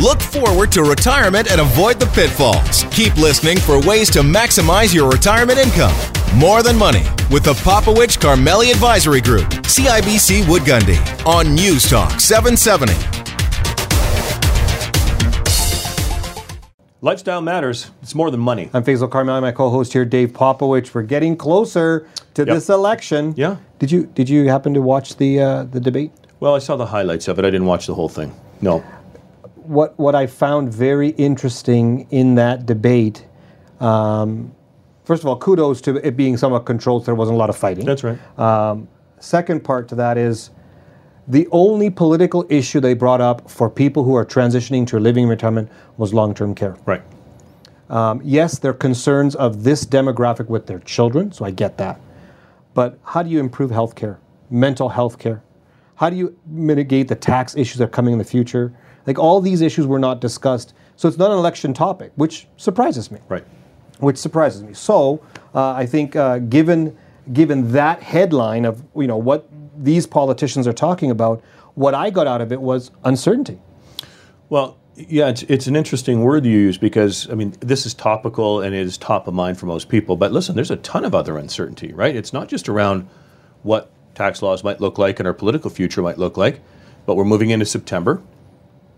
Look forward to retirement and avoid the pitfalls. Keep listening for ways to maximize your retirement income. More Than Money with the Popovich Karmali Advisory Group, CIBC Wood Gundy on News Talk 770. Lifestyle matters. It's more than money. I'm Faisal Karmali, my co-host here, Dave Popovich. We're getting closer to Yep. this election. Yeah. Did you did you happen to watch the uh, the debate? Well, I saw the highlights of it. I didn't watch the whole thing. No. What what I found very interesting in that debate. Um, first of all, kudos to it being somewhat controlled. So there wasn't a lot of fighting. That's right. Second part to that is the only political issue they brought up for people who are transitioning to living retirement was long-term care. right. Um, yes, there are concerns of this demographic with their children, so I get that. But how do you improve health care, mental health care? How do you mitigate the tax issues that are coming in the future? Like all these issues were not discussed. So it's not an election topic, which surprises me Right. which surprises me. So uh, I think uh, given given that headline of you know what these politicians are talking about, what I got out of it was uncertainty. Well, yeah, it's, it's an interesting word you use because, I mean, this is topical and it is top of mind for most people. But listen, there's a ton of other uncertainty, right? It's not just around what tax laws might look like and our political future might look like, but we're moving into September,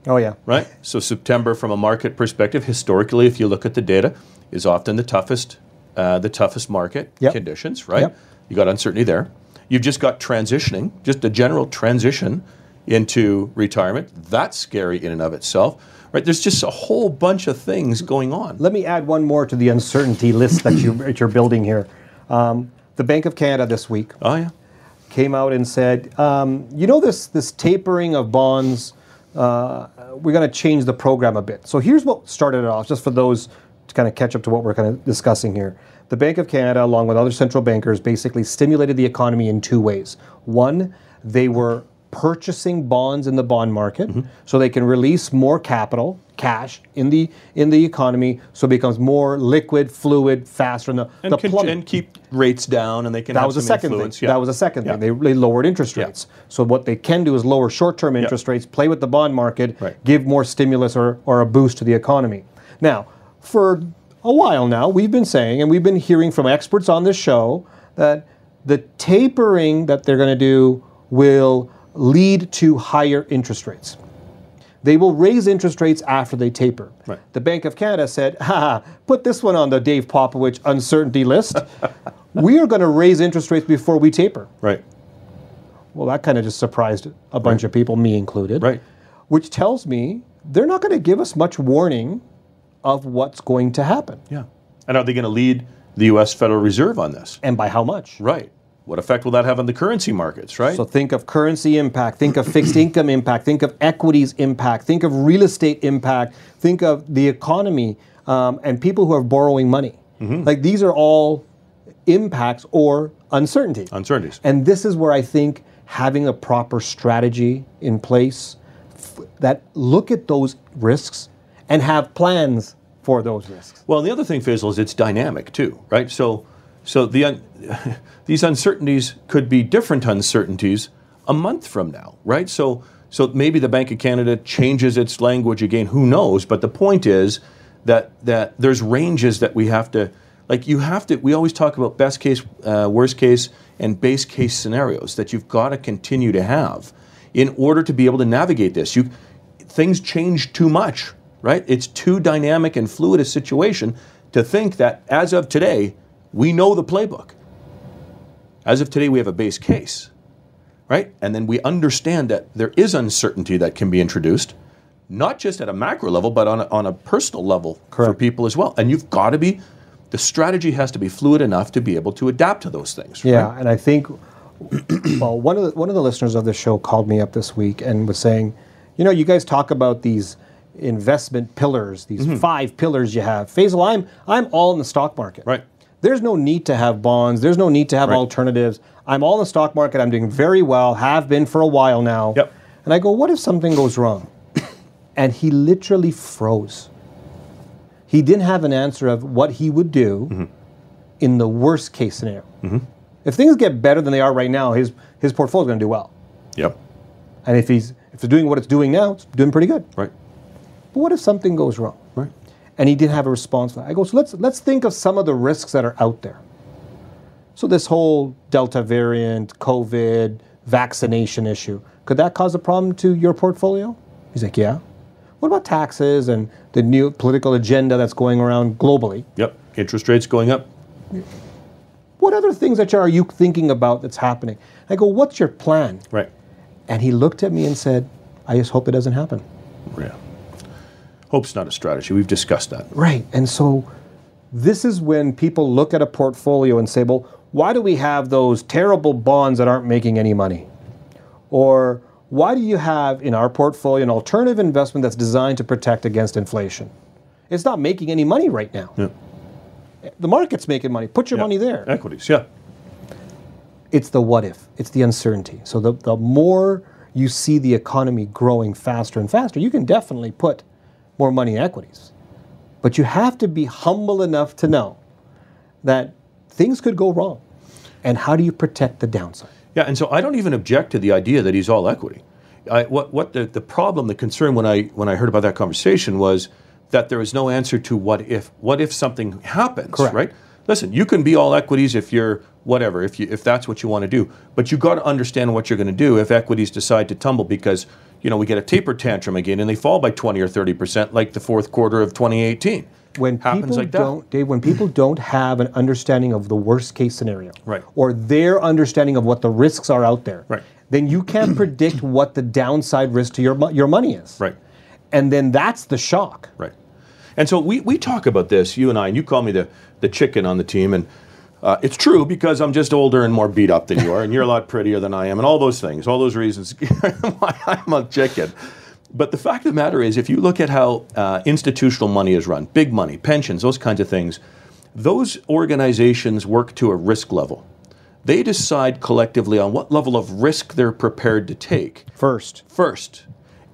Oh yeah, right? So, September, from a market perspective, historically, if you look at the data, is often the toughest, uh, the toughest market Yep. conditions, right? Yep. You got uncertainty there. You've just got transitioning, just a general transition into retirement. That's scary in and of itself, right? There's just a whole bunch of things going on. Let me add one more to the uncertainty list that, you, that you're building here. Um, the Bank of Canada this week Oh yeah, came out and said, um, you know this this tapering of bonds, uh, we're going to change the program a bit. So here's what started it off, just for those to kind of catch up to what we're kind of discussing here. The Bank of Canada, along with other central bankers, basically stimulated the economy in two ways. One, they were purchasing bonds in the bond market so they can release more capital cash in the in the economy so it becomes more liquid fluid faster and the, and, the plummet- and keep rates down, and they can that have was the some second thing. Yeah. That was the second Yeah. thing. They, they lowered interest Yeah. rates. So what they can do is lower short-term interest rates, play with the bond market, Right. give more stimulus or, or a boost to the economy. Now, for a while now, we've been saying, and we've been hearing from experts on this show, that the tapering that they're going to do will lead to higher interest rates. They will raise interest rates after they taper. Right. The Bank of Canada said, ha, put this one on the Dave Popovich uncertainty list. we are going to raise interest rates before we taper. right, Well, that kind of just surprised a bunch of people, me included. right. Which tells me they're not going to give us much warning of what's going to happen Yeah. And are they going to lead the U.S. Federal Reserve on this? and by how much. Right. What effect will that have on the currency markets? Right. So think of currency impact, think of fixed income impact, think of equities impact, think of real estate impact, think of the economy um, and people who are borrowing money. Like these are all impacts or uncertainty. Uncertainties. And this is where I think having a proper strategy in place f- that look at those risks and have plans for those risks. Well, the other thing, Faisal, is it's dynamic too, right? So, so the un- these uncertainties could be different uncertainties a month from now, right? So, so maybe the Bank of Canada changes its language again. Who knows? But the point is that that there's ranges that we have to, like you have to. We always talk about best case, uh, worst case, and base case scenarios that you've got to continue to have in order to be able to navigate this. You things change too much, right? It's too dynamic and fluid a situation to think that as of today, we know the playbook. As of today, we have a base case, right? And then we understand that there is uncertainty that can be introduced, not just at a macro level, but on a, on a personal level for people as well. And you've got to be, the strategy has to be fluid enough to be able to adapt to those things. Yeah, right? and I think, well, one of the, one of the listeners of the show called me up this week and was saying, you know, you guys talk about these investment pillars, these Mm-hmm. five pillars you have. Faisal, I'm I'm all in the stock market. Right. There's no need to have bonds. There's no need to have Right. alternatives. I'm all in the stock market. I'm doing very well. Have been for a while now. Yep. And I go, what if something goes wrong? and he literally froze. He didn't have an answer of what he would do Mm-hmm. in the worst case scenario. If things get better than they are right now, his his portfolio is going to do well. Yep. And if he's if it's doing what it's doing now, it's doing pretty good. Right. But what if something goes wrong? And he didn't have a response for that. I go, so let's let's think of some of the risks that are out there. So this whole Delta variant, COVID, vaccination issue, could that cause a problem to your portfolio? He's like, yeah. What about taxes and the new political agenda that's going around globally? Yep. Interest rates going up. What other things that are you thinking about that's happening? I go, what's your plan? Right. And he looked at me and said, I just hope it doesn't happen. Yeah. Hope's not a strategy. We've discussed that. Right. And so this is when people look at a portfolio and say, well, why do we have those terrible bonds that aren't making any money? Or why do you have in our portfolio an alternative investment that's designed to protect against inflation? It's not making any money right now. Yeah. The market's making money. Put your Yeah. money there. Equities. Yeah. It's the what if, it's the uncertainty. So the, the more you see the economy growing faster and faster, you can definitely put more money in equities. But you have to be humble enough to know that things could go wrong. And how do you protect the downside? Yeah, and so I don't even object to the idea that he's all equity. I, what what the, the problem, the concern when I when I heard about that conversation was that there is no answer to what if. What if something happens? Correct. Right. Listen, you can be all equities if you're whatever, if you if that's what you want to do. But you got to understand what you're going to do if equities decide to tumble because you know we get a taper tantrum again and they fall by 20 or 30 percent like the fourth quarter of 2018. when Happens people like don't Dave, when people don't have an understanding of the worst case scenario Right. or their understanding of what the risks are out there Right. then you can't predict what the downside risk to your your money is Right. and then that's the shock Right. And so we, we talk about this, you and I, and you call me the, the chicken on the team. And uh, it's true because I'm just older and more beat up than you are, and you're a lot prettier than I am, and all those things, all those reasons why I'm a chicken. But the fact of the matter is, if you look at how uh, institutional money is run, big money, pensions, those kinds of things, those organizations work to a risk level. They decide collectively on what level of risk they're prepared to take first first.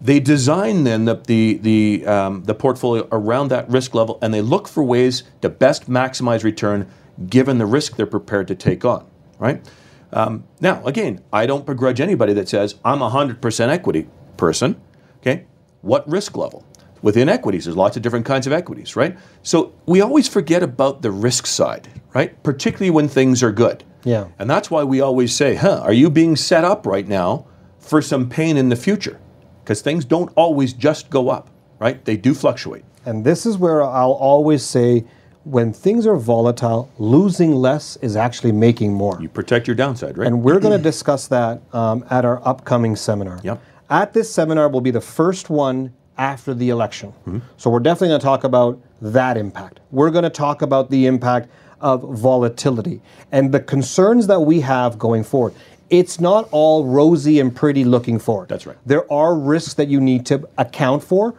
They design then the the the, um, the portfolio around that risk level, and they look for ways to best maximize return given the risk they're prepared to take on. Right um, now, again, I don't begrudge anybody that says I'm a hundred percent equity person. Okay, what risk level? Within equities, there's lots of different kinds of equities, right? So we always forget about the risk side, right? Particularly when things are good. Yeah. And that's why we always say, huh, are you being set up right now for some pain in the future? Because things don't always just go up, right? They do fluctuate. and this is where I'll always say when things are volatile losing less is actually making more You protect your downside, right? And we're going to discuss that um, at our upcoming seminar. Yep. At this seminar will be the first one after the election. Mm-hmm. So we're definitely going to talk about that impact. We're going to talk about the impact of volatility and the concerns that we have going forward. It's not all rosy and pretty looking forward. That's right. There are risks that you need to account for,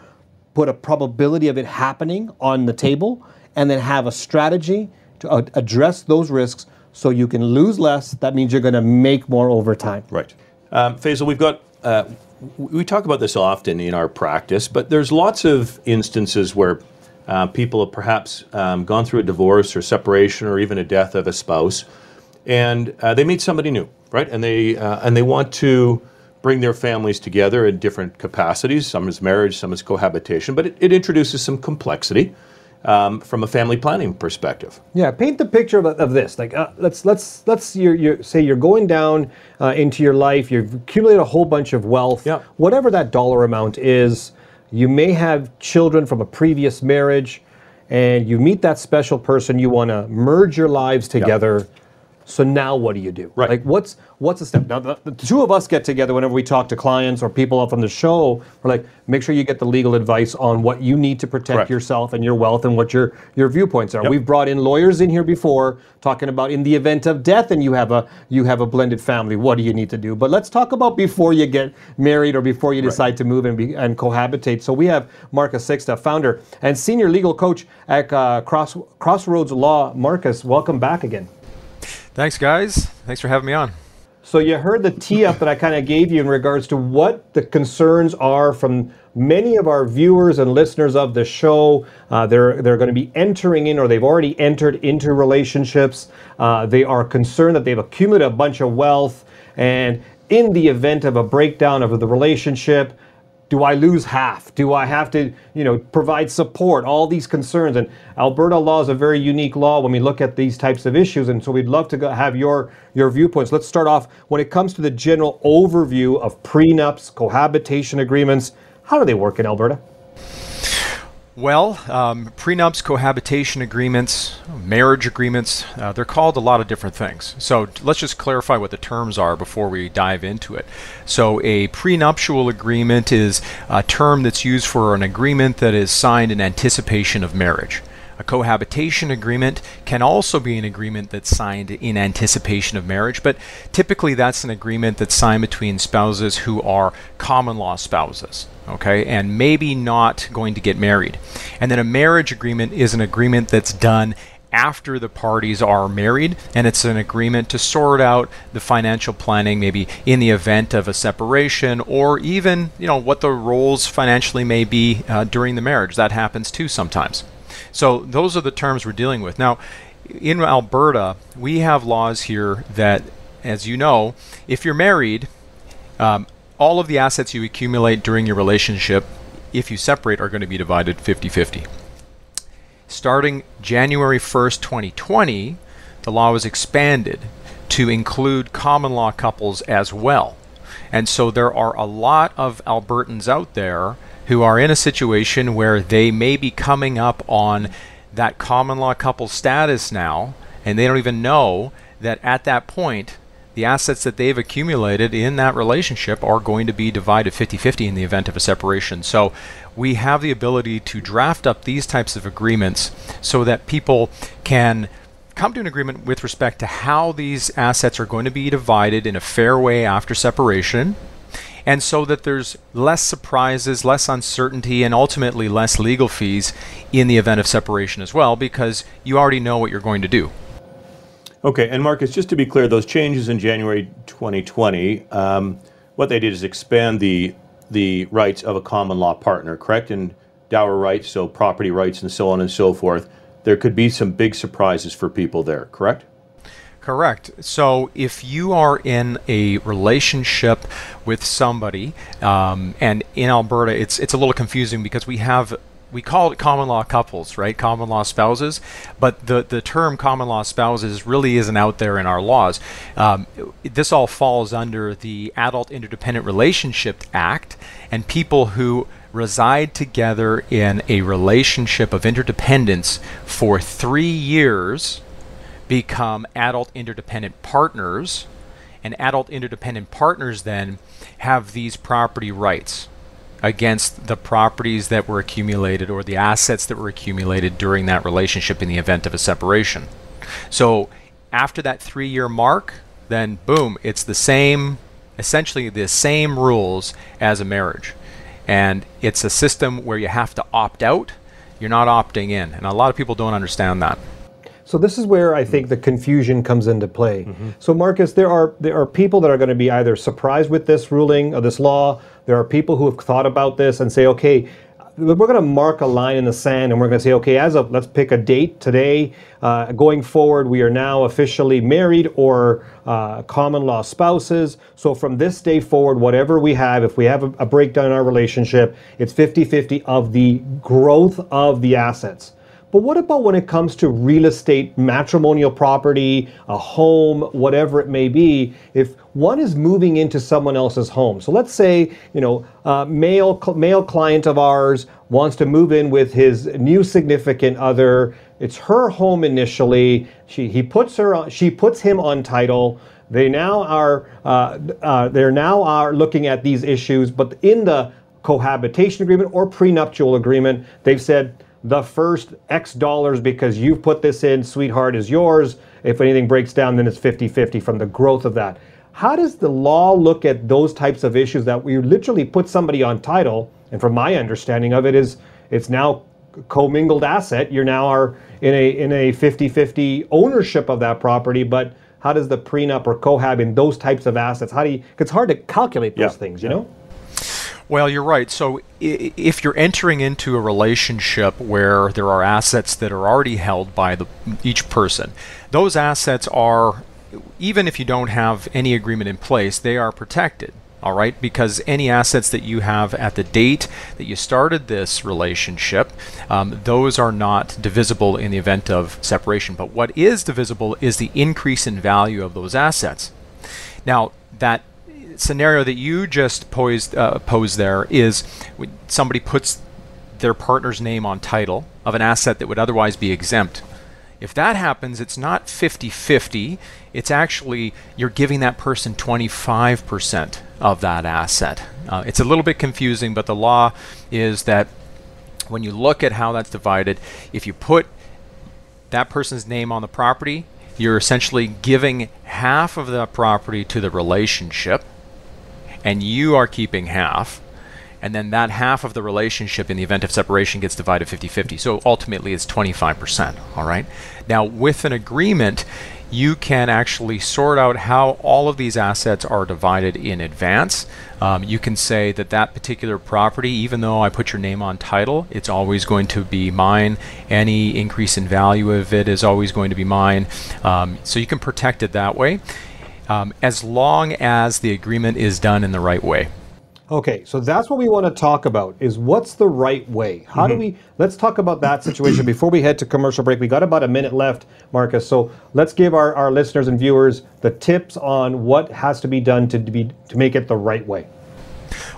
put a probability of it happening on the table, and then have a strategy to address those risks so you can lose less. That means you're going to make more over time. Right. Um, Faisal, we've got, uh, we talk about this often in our practice, but there's lots of instances where uh, people have perhaps um, gone through a divorce or separation or even a death of a spouse, and uh, they meet somebody new, right? And they uh, and they want to bring their families together in different capacities. Some is marriage, some is cohabitation, but it, it introduces some complexity um, from a family planning perspective. Yeah, paint the picture of, of this. Like, uh, let's let's let's you're, you're, say you're going down uh, into your life. You've accumulated a whole bunch of wealth. Yeah. Whatever that dollar amount is, you may have children from a previous marriage, and you meet that special person. You want to merge your lives together. So now, what do you do? Right. Like, what's what's the step? Now, the, the two of us get together whenever we talk to clients or people on the show. We're like, make sure you get the legal advice on what you need to protect Correct. yourself and your wealth and what your your viewpoints are. Yep. We've brought in lawyers in here before talking about in the event of death and you have a you have a blended family. What do you need to do? But let's talk about before you get married or before you decide to move and be, and cohabitate. So we have Marcus Sixta, founder and senior legal coach at uh, Cross Crossroads Law. Marcus, welcome back again. Thanks, guys. Thanks for having me on. So you heard the tee up that I kind of gave you in regards to what the concerns are from many of our viewers and listeners of the show. Uh, they're they're going to be entering in, or they've already entered into relationships. Uh, they are concerned that they've accumulated a bunch of wealth, and in the event of a breakdown of the relationship, do I lose half? Do I have to, you know, provide support? All these concerns. And Alberta law is a very unique law when we look at these types of issues. And so we'd love to have your your viewpoints. Let's start off when it comes to the general overview of prenups, cohabitation agreements. How do they work in Alberta? Well, um, prenups, cohabitation agreements, marriage agreements, uh, they're called a lot of different things. So let's just clarify what the terms are before we dive into it. So, a prenuptial agreement is a term that's used for an agreement that is signed in anticipation of marriage. A cohabitation agreement can also be an agreement that's signed in anticipation of marriage, but typically that's an agreement that's signed between spouses who are common law spouses, okay, and maybe not going to get married. And then a marriage agreement is an agreement that's done after the parties are married, and it's an agreement to sort out the financial planning, maybe in the event of a separation, or even you know what the roles financially may be uh, during the marriage. That happens too sometimes. So those are the terms we're dealing with. Now, in Alberta, we have laws here that, as you know, if you're married, um, all of the assets you accumulate during your relationship, if you separate, are going to be divided 50 50. Starting January 1st, 2020, the law was expanded to include common law couples as well. And so there are a lot of Albertans out there who are in a situation where they may be coming up on that common law couple status now, and they don't even know that at that point, the assets that they've accumulated in that relationship are going to be divided 50 50 in the event of a separation. So we have the ability to draft up these types of agreements so that people can come to an agreement with respect to how these assets are going to be divided in a fair way after separation and so that there's less surprises, less uncertainty, and ultimately less legal fees in the event of separation as well, because you already know what you're going to do. Okay, and Marcus, just to be clear, those changes in January 2020, um, what they did is expand the the rights of a common law partner, correct? And dower rights, so property rights, and so on and so forth. There could be some big surprises for people there, correct? Correct. So if you are in a relationship with somebody, um, and in Alberta, it's it's a little confusing because we have we call it common law couples, right? Common law spouses, but the the term common law spouses really isn't out there in our laws. Um, this all falls under the Adult Interdependent Relationship Act, and people who reside together in a relationship of interdependence for three years become adult interdependent partners, and adult interdependent partners then have these property rights against the properties that were accumulated or the assets that were accumulated during that relationship in the event of a separation. So after that three year mark, then boom, it's the same, essentially the same rules as a marriage. And it's a system where you have to opt out, you're not opting in. And a lot of people don't understand that. So this is where I think the confusion comes into play. Mm-hmm. So Marcus, there are there are people that are going to be either surprised with this ruling or this law. There are people who have thought about this and say, okay, we're going to mark a line in the sand and we're going to say, okay, as of let's pick a date today. Uh, going forward, we are now officially married or uh, common law spouses. So from this day forward, whatever we have, if we have a, a breakdown in our relationship, it's 50 50 of the growth of the assets. But what about when it comes to real estate, matrimonial property, a home, whatever it may be? If one is moving into someone else's home, so let's say you know a male male client of ours wants to move in with his new significant other. It's her home initially. She he puts her on, she puts him on title. They now are uh, uh, they're now are looking at these issues, but in the cohabitation agreement or prenuptial agreement, they've said the first X dollars because you've put this in, sweetheart, is yours. If anything breaks down, then it's 50 50 from the growth of that. How does the law look at those types of issues that we literally put somebody on title? And from my understanding of it, is it's now commingled asset. You're now are in a in a 50-50 ownership of that property, but how does the prenup or cohab in those types of assets? How do you? It's hard to calculate those yeah. things, you yeah. know. Well, you're right. So if you're entering into a relationship where there are assets that are already held by the, each person, those assets are, even if you don't have any agreement in place, they are protected. all right? Because any assets that you have at the date that you started this relationship, um, those are not divisible in the event of separation. But what is divisible is the increase in value of those assets. Now, that scenario that you just posed, uh, posed there is somebody puts their partner's name on title of an asset that would otherwise be exempt. If that happens, it's not 50 50, it's actually you're giving that person 25% of that asset. Uh, it's a little bit confusing, but the law is that when you look at how that's divided, if you put that person's name on the property, you're essentially giving half of the property to the relationship, and you are keeping half and then that half of the relationship in the event of separation gets divided 50-50 so ultimately it's 25% all right now with an agreement you can actually sort out how all of these assets are divided in advance. Um, you can say that that particular property, even though I put your name on title, it's always going to be mine. Any increase in value of it is always going to be mine. Um, so you can protect it that way, um, as long as the agreement is done in the right way. Okay, so that's what we want to talk about is what's the right way? How mm-hmm. do we let's talk about that situation before we head to commercial break. We got about a minute left, Marcus. So let's give our, our listeners and viewers the tips on what has to be done to, to be to make it the right way.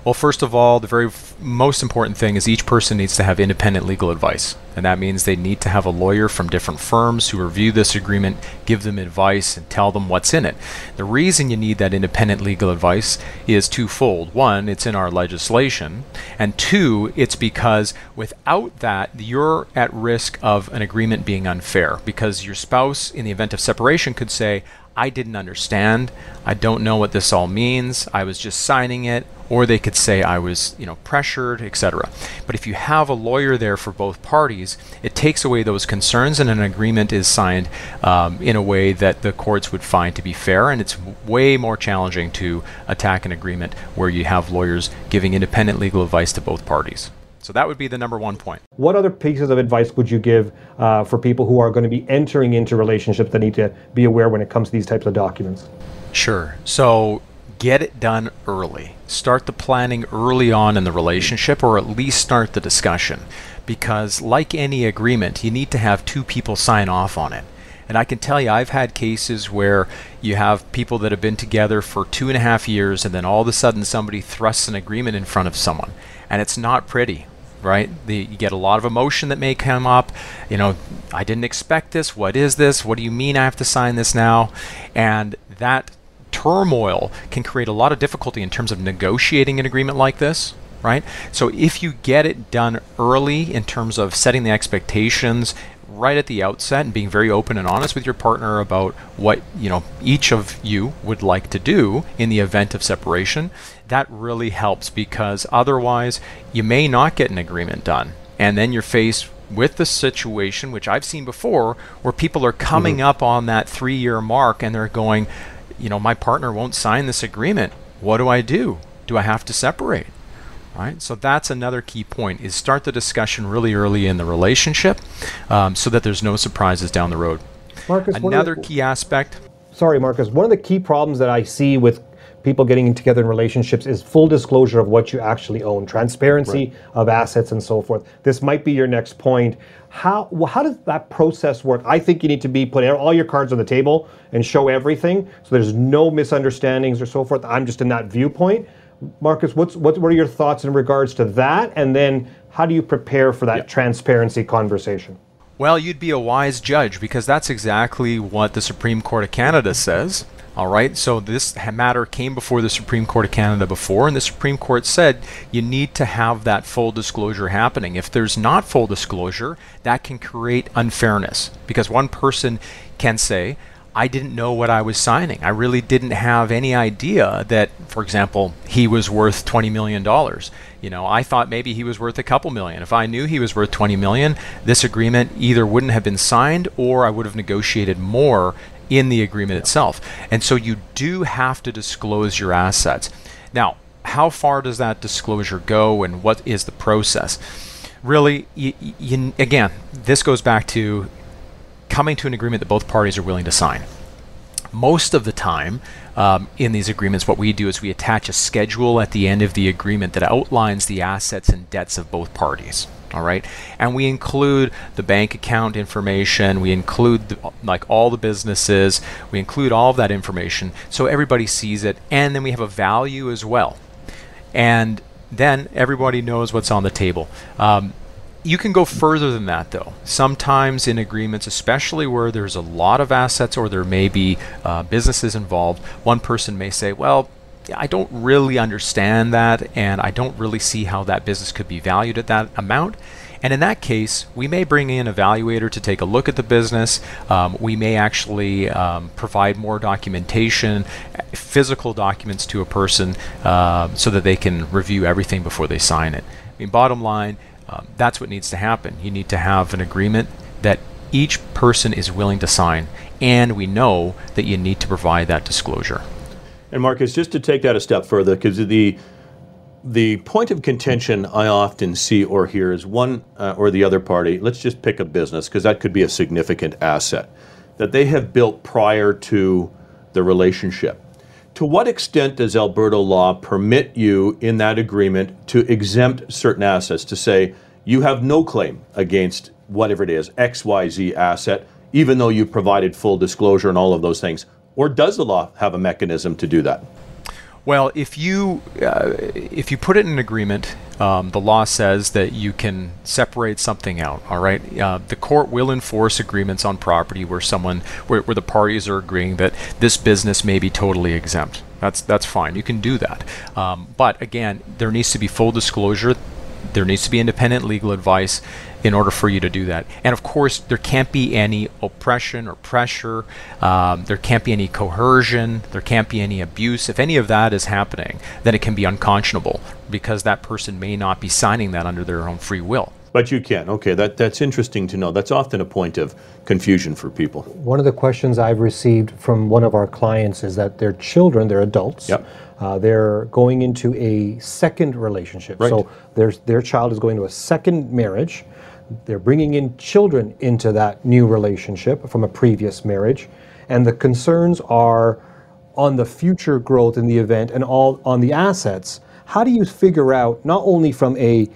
Well, first of all, the very most important thing is each person needs to have independent legal advice. And that means they need to have a lawyer from different firms who review this agreement, give them advice, and tell them what's in it. The reason you need that independent legal advice is twofold. One, it's in our legislation. And two, it's because without that, you're at risk of an agreement being unfair because your spouse, in the event of separation, could say, I didn't understand. I don't know what this all means. I was just signing it. Or they could say I was, you know, pressured, etc. But if you have a lawyer there for both parties, it takes away those concerns, and an agreement is signed um, in a way that the courts would find to be fair. And it's way more challenging to attack an agreement where you have lawyers giving independent legal advice to both parties. So that would be the number one point. What other pieces of advice would you give uh, for people who are going to be entering into relationships that need to be aware when it comes to these types of documents? Sure. So get it done early. Start the planning early on in the relationship, or at least start the discussion. Because, like any agreement, you need to have two people sign off on it. And I can tell you, I've had cases where you have people that have been together for two and a half years, and then all of a sudden somebody thrusts an agreement in front of someone. And it's not pretty right? The, you get a lot of emotion that may come up. You know, I didn't expect this. What is this? What do you mean I have to sign this now? And that turmoil can create a lot of difficulty in terms of negotiating an agreement like this. Right? So, if you get it done early in terms of setting the expectations right at the outset and being very open and honest with your partner about what you know each of you would like to do in the event of separation that really helps because otherwise you may not get an agreement done and then you're faced with the situation which I've seen before where people are coming mm-hmm. up on that 3 year mark and they're going you know my partner won't sign this agreement what do I do do I have to separate Right? So that's another key point is start the discussion really early in the relationship um, so that there's no surprises down the road. Marcus, another the, key aspect. Sorry, Marcus. One of the key problems that I see with people getting together in relationships is full disclosure of what you actually own, transparency right. of assets and so forth. This might be your next point. How well, how does that process work? I think you need to be put all your cards on the table and show everything so there's no misunderstandings or so forth. I'm just in that viewpoint. Marcus, what's what, what are your thoughts in regards to that? And then how do you prepare for that transparency conversation? Well, you'd be a wise judge because that's exactly what the Supreme Court of Canada says. All right, so this matter came before the Supreme Court of Canada before, and the Supreme Court said you need to have that full disclosure happening. If there's not full disclosure, that can create unfairness because one person can say, I didn't know what I was signing. I really didn't have any idea that, for example, he was worth $20 million. You know, I thought maybe he was worth a couple million. If I knew he was worth 20 million, this agreement either wouldn't have been signed or I would have negotiated more in the agreement yeah. itself. And so you do have to disclose your assets. Now, how far does that disclosure go and what is the process? Really, again, this goes back to coming to an agreement that both parties are willing to sign. Most of the time, um, in these agreements, what we do is we attach a schedule at the end of the agreement that outlines the assets and debts of both parties. All right, and we include the bank account information. We include the, like all the businesses. We include all of that information so everybody sees it, and then we have a value as well. And then everybody knows what's on the table. Um, you can go further than that, though. Sometimes in agreements, especially where there's a lot of assets or there may be uh, businesses involved, one person may say, Well, I don't really understand that, and I don't really see how that business could be valued at that amount. And in that case, we may bring in an evaluator to take a look at the business. Um, we may actually um, provide more documentation, physical documents to a person uh, so that they can review everything before they sign it. I mean, bottom line, um, that's what needs to happen. You need to have an agreement that each person is willing to sign, and we know that you need to provide that disclosure. And Marcus, just to take that a step further, because the the point of contention I often see or hear is one uh, or the other party. Let's just pick a business because that could be a significant asset that they have built prior to the relationship. To what extent does Alberta law permit you in that agreement to exempt certain assets to say you have no claim against whatever it is, XYZ asset, even though you provided full disclosure and all of those things? Or does the law have a mechanism to do that? Well, if you uh, if you put it in an agreement, um, the law says that you can separate something out. All right, uh, the court will enforce agreements on property where someone where, where the parties are agreeing that this business may be totally exempt. That's that's fine. You can do that. Um, but again, there needs to be full disclosure. There needs to be independent legal advice in order for you to do that. And of course, there can't be any oppression or pressure. Um, there can't be any coercion. There can't be any abuse. If any of that is happening, then it can be unconscionable because that person may not be signing that under their own free will. But you can. Okay, that, that's interesting to know. That's often a point of confusion for people. One of the questions I've received from one of our clients is that their children, they're adults, Yep. uh, they're going into a second relationship. Right. So there's, their child is going to a second marriage. They're bringing in children into that new relationship from a previous marriage. And the concerns are on the future growth in the event and all on the assets. How do you figure out, not only from a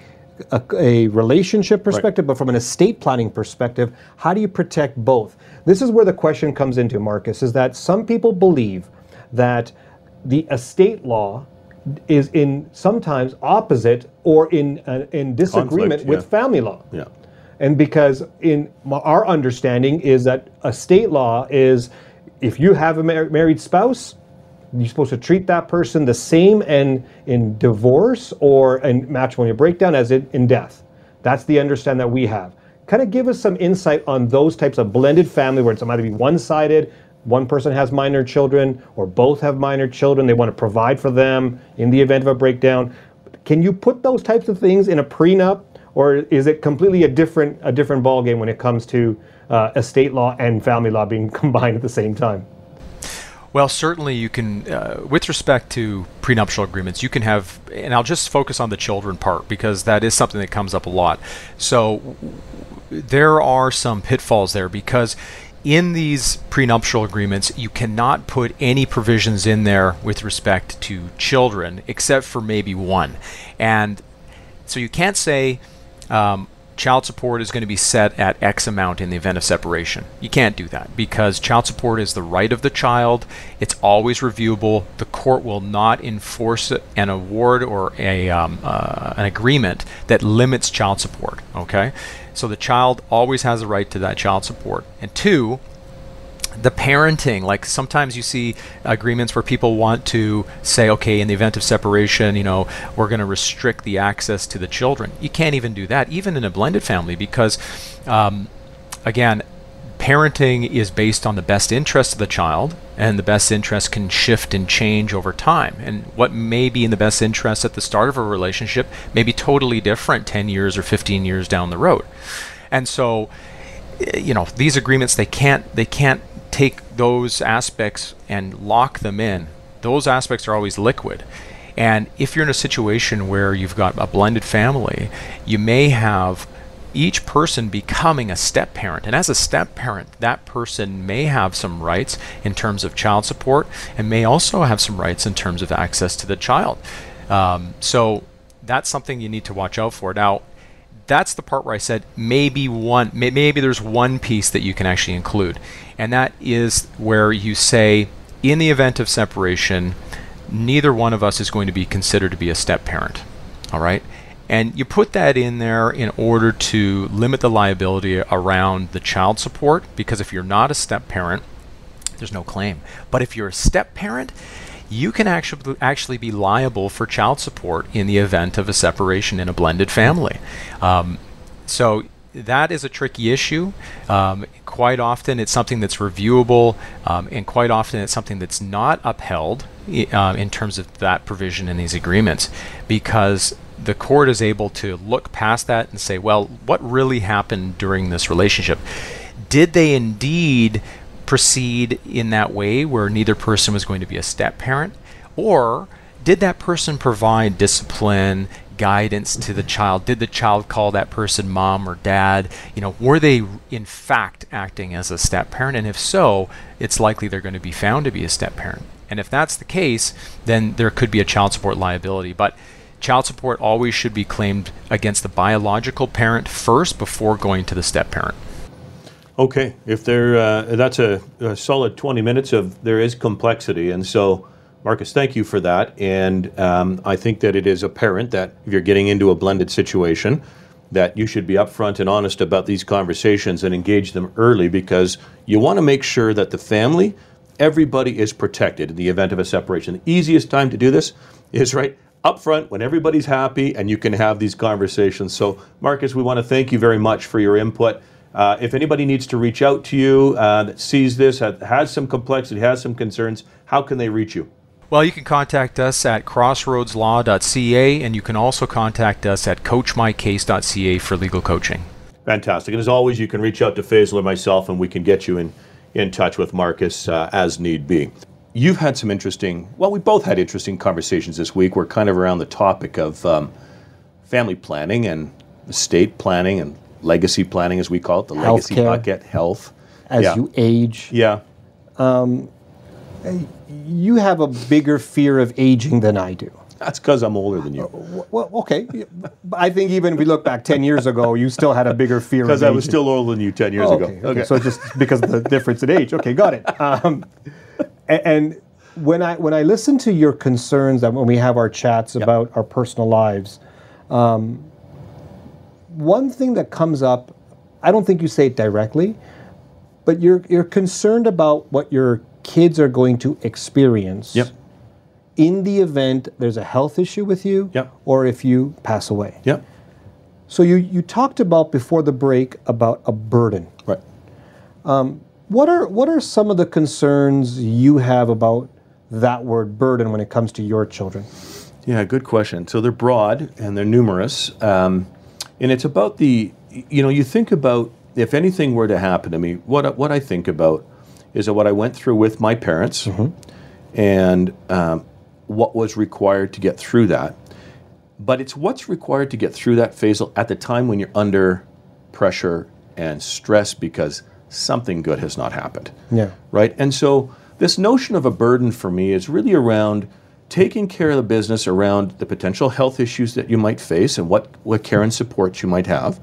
a, a relationship perspective, but from an estate planning perspective, how do you protect both? This is where the question comes into, Marcus, is that some people believe that the estate law is in sometimes opposite or in uh, in disagreement Conflict, with family law. Yeah. And because in our understanding is that a state law is if you have a mar- married spouse, you're supposed to treat that person the same and in divorce or in matrimonial breakdown as in, in death. That's the understanding that we have. Kind of give us some insight on those types of blended family where it's either be one-sided, one person has minor children, or both have minor children. They want to provide for them in the event of a breakdown. Can you put those types of things in a prenup, or is it completely a different a different ballgame when it comes to uh, estate law and family law being combined at the same time? Well, certainly you can, uh, with respect to prenuptial agreements, you can have, and I'll just focus on the children part because that is something that comes up a lot. So there are some pitfalls there because in these prenuptial agreements, you cannot put any provisions in there with respect to children except for maybe one. And so you can't say, um, child support is going to be set at X amount in the event of separation. You can't do that because child support is the right of the child. It's always reviewable. The court will not enforce an award or a um, uh, an agreement that limits child support. Okay, so the child always has a right to that child support. And two, the parenting like sometimes you see agreements where people want to say okay in the event of separation you know we're going to restrict the access to the children. You can't even do that even in a blended family because um, again parenting is based on the best interest of the child and the best interest can shift and change over time. And what may be in the best interest at the start of a relationship may be totally different 10 years or 15 years down the road. And so eh, you know these agreements they can't they can't take those aspects and lock them in those aspects are always liquid and if you're in a situation where you've got a blended family you may have each person becoming a step parent. And as a step parent, that person may have some rights in terms of child support and may also have some rights in terms of access to the child. Um, so that's something you need to watch out for. Now, that's the part where I said maybe one, maybe there's one piece that you can actually include, and that is where you say, in the event of separation, neither one of us is going to be considered to be a step parent. All right. And you put that in there in order to limit the liability around the child support because if you're not a step parent, there's no claim. But if you're a step parent, you can actually actually be liable for child support in the event of a separation in a blended family. Um, so that is a tricky issue. Um, quite often, it's something that's reviewable, um, and quite often, it's something that's not upheld uh, in terms of that provision in these agreements because the court is able to look past that and say, well, what really happened during this relationship? Did they indeed proceed in that way where neither person was going to be a step parent? Or did that person provide discipline, guidance to the child? Did the child call that person mom or dad? You know, were they in fact acting as a step parent? And if so, it's likely they're going to be found to be a step parent. And if that's the case, then there could be a child support liability. But child support always should be claimed against the biological parent first before going to the step parent. Okay, if there, uh, that's a, a, solid 20 minutes of there is complexity, and so Marcus, thank you for that. And um, I think that it is apparent that if you're getting into a blended situation, that you should be upfront and honest about these conversations and engage them early because you want to make sure that the family, everybody is protected in the event of a separation. The easiest time to do this is right up front when everybody's happy and you can have these conversations. So, Marcus, we want to thank you very much for your input. Uh, if anybody needs to reach out to you uh, that sees this, has some complexity, has some concerns, how can they reach you? Well, you can contact us at crossroadslaw.ca and you can also contact us at coachmycase.ca for legal coaching. Fantastic. And as always, you can reach out to Faisal or myself and we can get you in, in touch with Marcus uh, as need be. You've had some interesting, well, we both had interesting conversations this week. We're kind of around the topic of um, family planning and estate planning and legacy planning, as we call it, the health legacy bucket, health. As yeah. you age, Yeah. you have a bigger fear of aging than I do. That's because I'm older than you. Well, okay. I think even if we look back 10 years ago, you still had a bigger fear of Because I was aging. still older than you 10 years Oh, ago. okay, okay. So just because of the difference in age. Okay, got it. Um, and when I when I listen to your concerns that when we have our chats about our personal lives, um, one thing that comes up, I don't think you say it directly, but you're you're concerned about what your kids are going to experience Yep. in the event there's a health issue with you Yep. or if you pass away. Yeah. So you, you talked about before the break about a burden. Right. What are what are some of the concerns you have about that word burden when it comes to your children? Yeah, good question. So they're broad and they're numerous, um, and it's about the. You know, you think about if anything were to happen to me, what I- what I think about is that what I went through with my parents, and um, what was required to get through that. But it's what's required to get through that phase at the time when you're under pressure and stress because something good has not happened Yeah. right? And so this notion of a burden for me is really around taking care of the business around the potential health issues that you might face and what, what care and support you might have.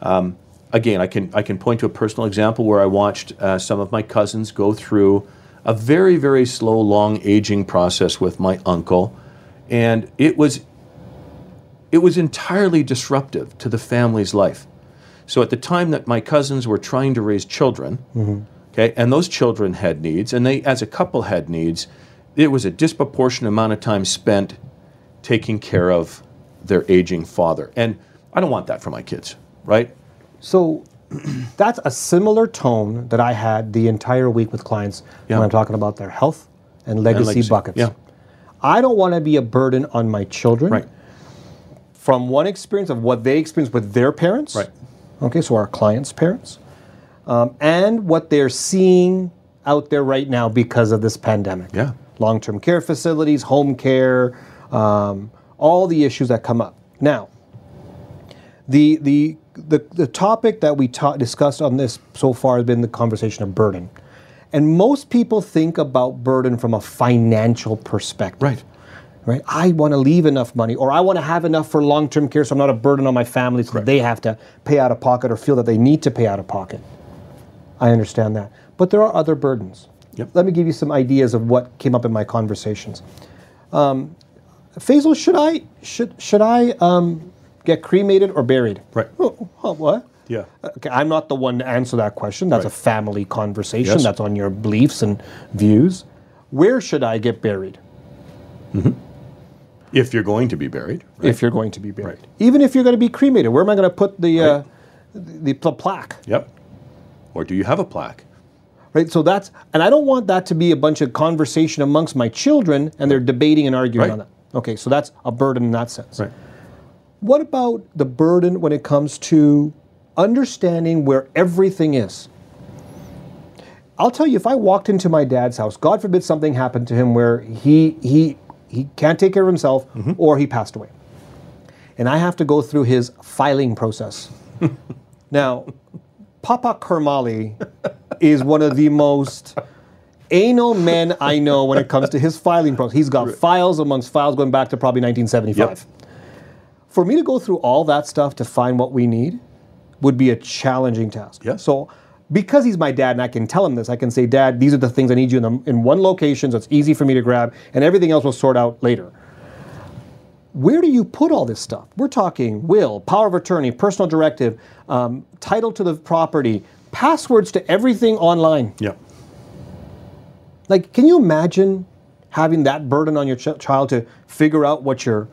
Um, again, I can, I can point to a personal example where I watched uh, some of my cousins go through a very, very slow, long aging process with my uncle. And it was, it was entirely disruptive to the family's life. So at the time that my cousins were trying to raise children, okay, and those children had needs, and they, as a couple, had needs, there was a disproportionate amount of time spent taking care of their aging father. And I don't want that for my kids, right? So that's a similar tone that I had the entire week with clients Yeah. when I'm talking about their health and legacy, legacy, buckets. yeah. I don't want to be a burden on my children. Right. From one experience of what they experienced with their parents. Right. Okay, so our clients' parents. Um, and what they're seeing out there right now because of this pandemic. Yeah. Long term care facilities, home care, um, all the issues that come up. Now, The the the, the topic that we ta- discussed on this so far has been the conversation of burden. And most people think about burden from a financial perspective. Right. Right. I want to leave enough money or I want to have enough for long-term care so I'm not a burden on my family so that they have to pay out of pocket or feel that they need to pay out of pocket. I understand that. But there are other burdens. Yep. Let me give you some ideas of what came up in my conversations. Um, Faisal, should I should should I um, get cremated or buried? Right. Oh, oh, what? Yeah. Okay, I'm not the one to answer that question. That's Right. a family conversation. Yes. That's on your beliefs and views. Where should I get buried If you're going to be buried, right? if you're going to be buried? Right. Even if you're going to be cremated, where am I going to put the uh, the, the plaque? Yep. Or do you have a plaque? Right. So that's and I don't want that to be a bunch of conversation amongst my children and they're debating and arguing Right. on that. Okay, so that's a burden in that sense. Right. What about the burden when it comes to understanding where everything is? I'll tell you, if I walked into my dad's house, God forbid something happened to him where he he he can't take care of himself mm-hmm. or he passed away, and I have to go through his filing process. now, Papa Karmali is one of the most anal men I know when it comes to his filing process. He's got files amongst files going back to probably 1975 for me to go through all that stuff to find what we need would be a challenging task. Yeah. So because he's my dad and I can tell him this, I can say, Dad, these are the things I need you in, the, in one location so it's easy for me to grab, and everything else will sort out later. Where do you put all this stuff? We're talking will, power of attorney, personal directive, um, title to the property, passwords to everything online. Yeah. Like, can you imagine having that burden on your ch- child to figure out what your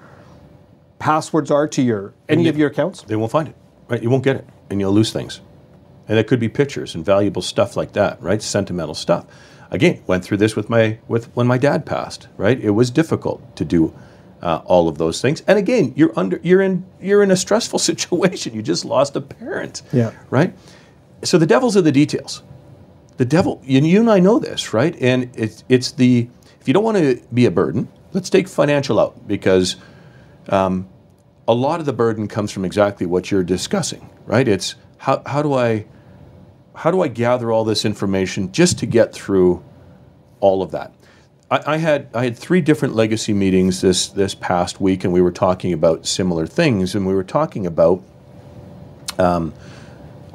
passwords are to your any of your accounts? They won't find it. Right. You won't get it, and you'll lose things. And it could be pictures and valuable stuff like that, right? Sentimental stuff. Again, went through this with my with when my dad passed. Right. It was difficult to do uh, all of those things. And again, you're under you're in you're in a stressful situation. You just lost a parent. Yeah. Right. So the devil's in the details. The devil, you and I know this, right? And it's it's the if you don't want to be a burden, let's take financial out because um, a lot of the burden comes from exactly what you're discussing, right? It's how, how do I how do I gather all this information just to get through all of that? I, had I had three different legacy meetings this this past week, and we were talking about similar things, and we were talking about um,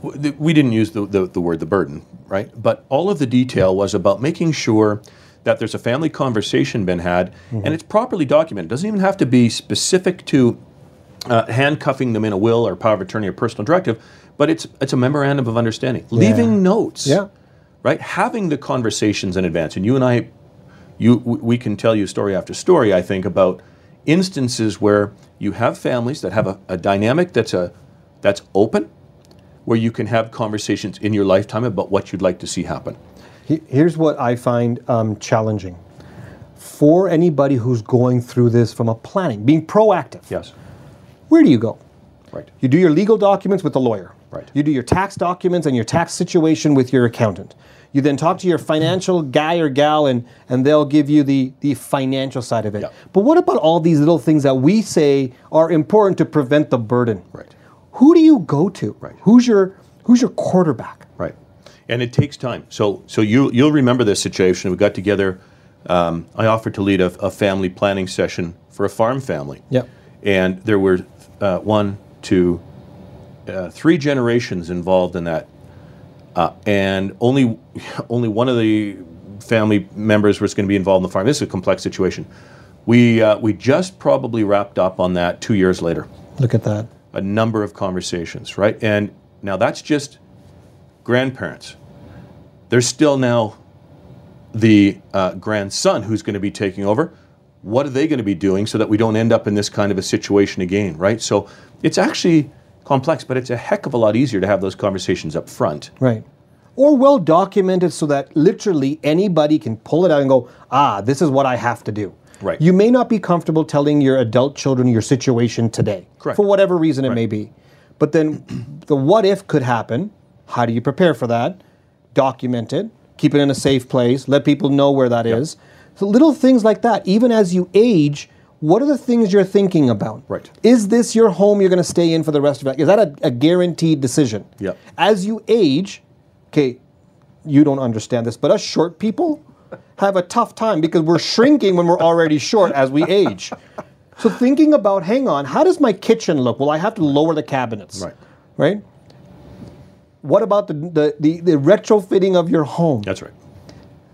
we didn't use the, the, the word the burden, right? But all of the detail was about making sure that there's a family conversation been had and it's properly documented. It doesn't even have to be specific to uh, handcuffing them in a will or power of attorney or personal directive, but it's it's a memorandum of understanding, leaving notes, Yeah. right? Having the conversations in advance. And you and I, you we can tell you story after story. I think about instances where you have families that have a, a dynamic that's a that's open, where you can have conversations in your lifetime about what you'd like to see happen. Here's what I find um, challenging for anybody who's going through this from a planning, being proactive. Yes. Where do you go? Right. You do your legal documents with the lawyer. Right. You do your tax documents and your tax situation with your accountant. You then talk to your financial guy or gal, and, and they'll give you the, the financial side of it. Yeah. But what about all these little things that we say are important to prevent the burden? Right. Who do you go to? Right. Who's your Who's your quarterback? Right, and it takes time. So, so you you'll remember this situation. We got together. Um, I offered to lead a, a family planning session for a farm family. Yep. And there were uh, one, two, uh, three generations involved in that, uh, and only only one of the family members was going to be involved in the farm. This is a complex situation. We uh, we just probably wrapped up on that two years later Look at that. A number of conversations, right? And now that's just grandparents. There's still now the uh, grandson who's going to be taking over. What are they going to be doing so that we don't end up in this kind of a situation again, right? So it's actually complex, but it's a heck of a lot easier to have those conversations up front. Right. Or well documented so that literally anybody can pull it out and go, ah, this is what I have to do. Right. You may not be comfortable telling your adult children your situation today. Correct. For whatever reason it may be. But then the what if could happen. How do you prepare for that? Document it, keep it in a safe place, let people know where that is. So little things like that. Even as you age, What are the things you're thinking about? Right. Is this your home you're going to stay in for the rest of it? Is that a, a guaranteed decision? Yeah. As you age, okay, you don't understand this, but us short people have a tough time because we're shrinking when we're already short as we age. So thinking about, hang on, how does my kitchen look? Well, I have to lower the cabinets. Right. Right? What about the, the, the, the retrofitting of your home? That's right.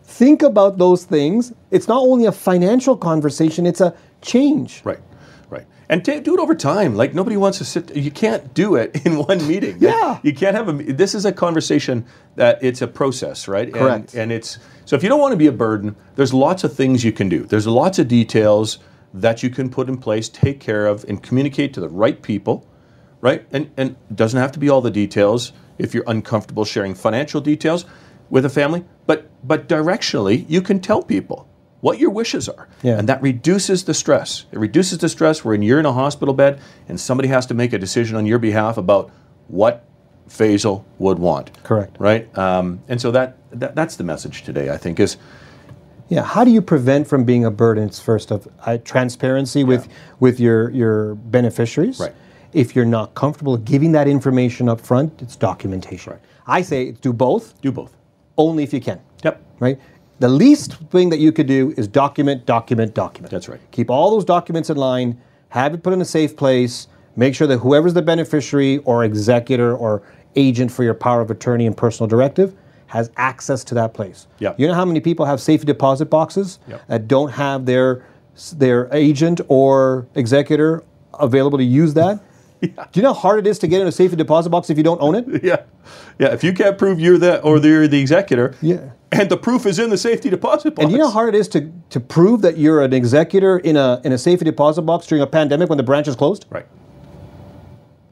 Think about those things. It's not only a financial conversation, it's a change. Right, right. And do it over time. Like nobody wants to sit. You can't do it in one meeting. Yeah. You can't have a. This is a conversation that it's a process, right? Correct. And, and it's so if you don't want to be a burden, there's lots of things you can do. There's lots of details that you can put in place, take care of, and communicate to the right people, right? And and it doesn't have to be all the details if you're uncomfortable sharing financial details with a family, but but directionally you can tell people what your wishes are. Yeah. And that reduces the stress. It reduces the stress when you're in a hospital bed and somebody has to make a decision on your behalf about what Faisal would want. Correct. Right? Um, and so that, that that's the message today, I think, is Yeah. How do you prevent from being a burden? It's first of uh, transparency with with your your beneficiaries. Right. If you're not comfortable giving that information up front, it's documentation. Right. I say do both, do both. only if you can. Yep. Right. The least thing that you could do is document, document, document. That's right. Keep all those documents in line. Have it put in a safe place. Make sure that whoever's the beneficiary or executor or agent for your power of attorney and personal directive has access to that place. Yeah. You know how many people have safety deposit boxes Yep. that don't have their their agent or executor available to use that? Do you know how hard it is to get in a safety deposit box if you don't own it? Yeah. Yeah. If you can't prove you're the or you're the executor, Yeah. and the proof is in the safety deposit box. And you know how hard it is to, to prove that you're an executor in a in a safety deposit box during a pandemic when the branch is closed? Right.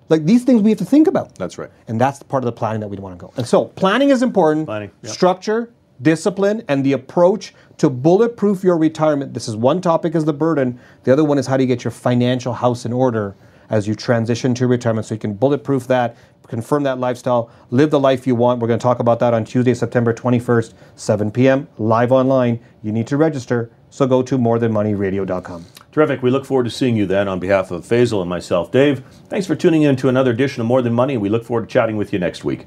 Like these things we have to think about. That's right. And that's the part of the planning that we want to go. And so planning is important. Planning, yep. Structure, discipline, and the approach to bulletproof your retirement. This is one topic is the burden. The other one is how do you get your financial house in order as you transition to retirement so you can bulletproof that, confirm that lifestyle, live the life you want. We're going to talk about that on Tuesday, September 21st, 7 p.m., live online. You need to register, so go to morethanmoneyradio.com. Terrific. We look forward to seeing you then on behalf of Faisal and myself. Dave, thanks for tuning in to another edition of More Than Money. We look forward to chatting with you next week.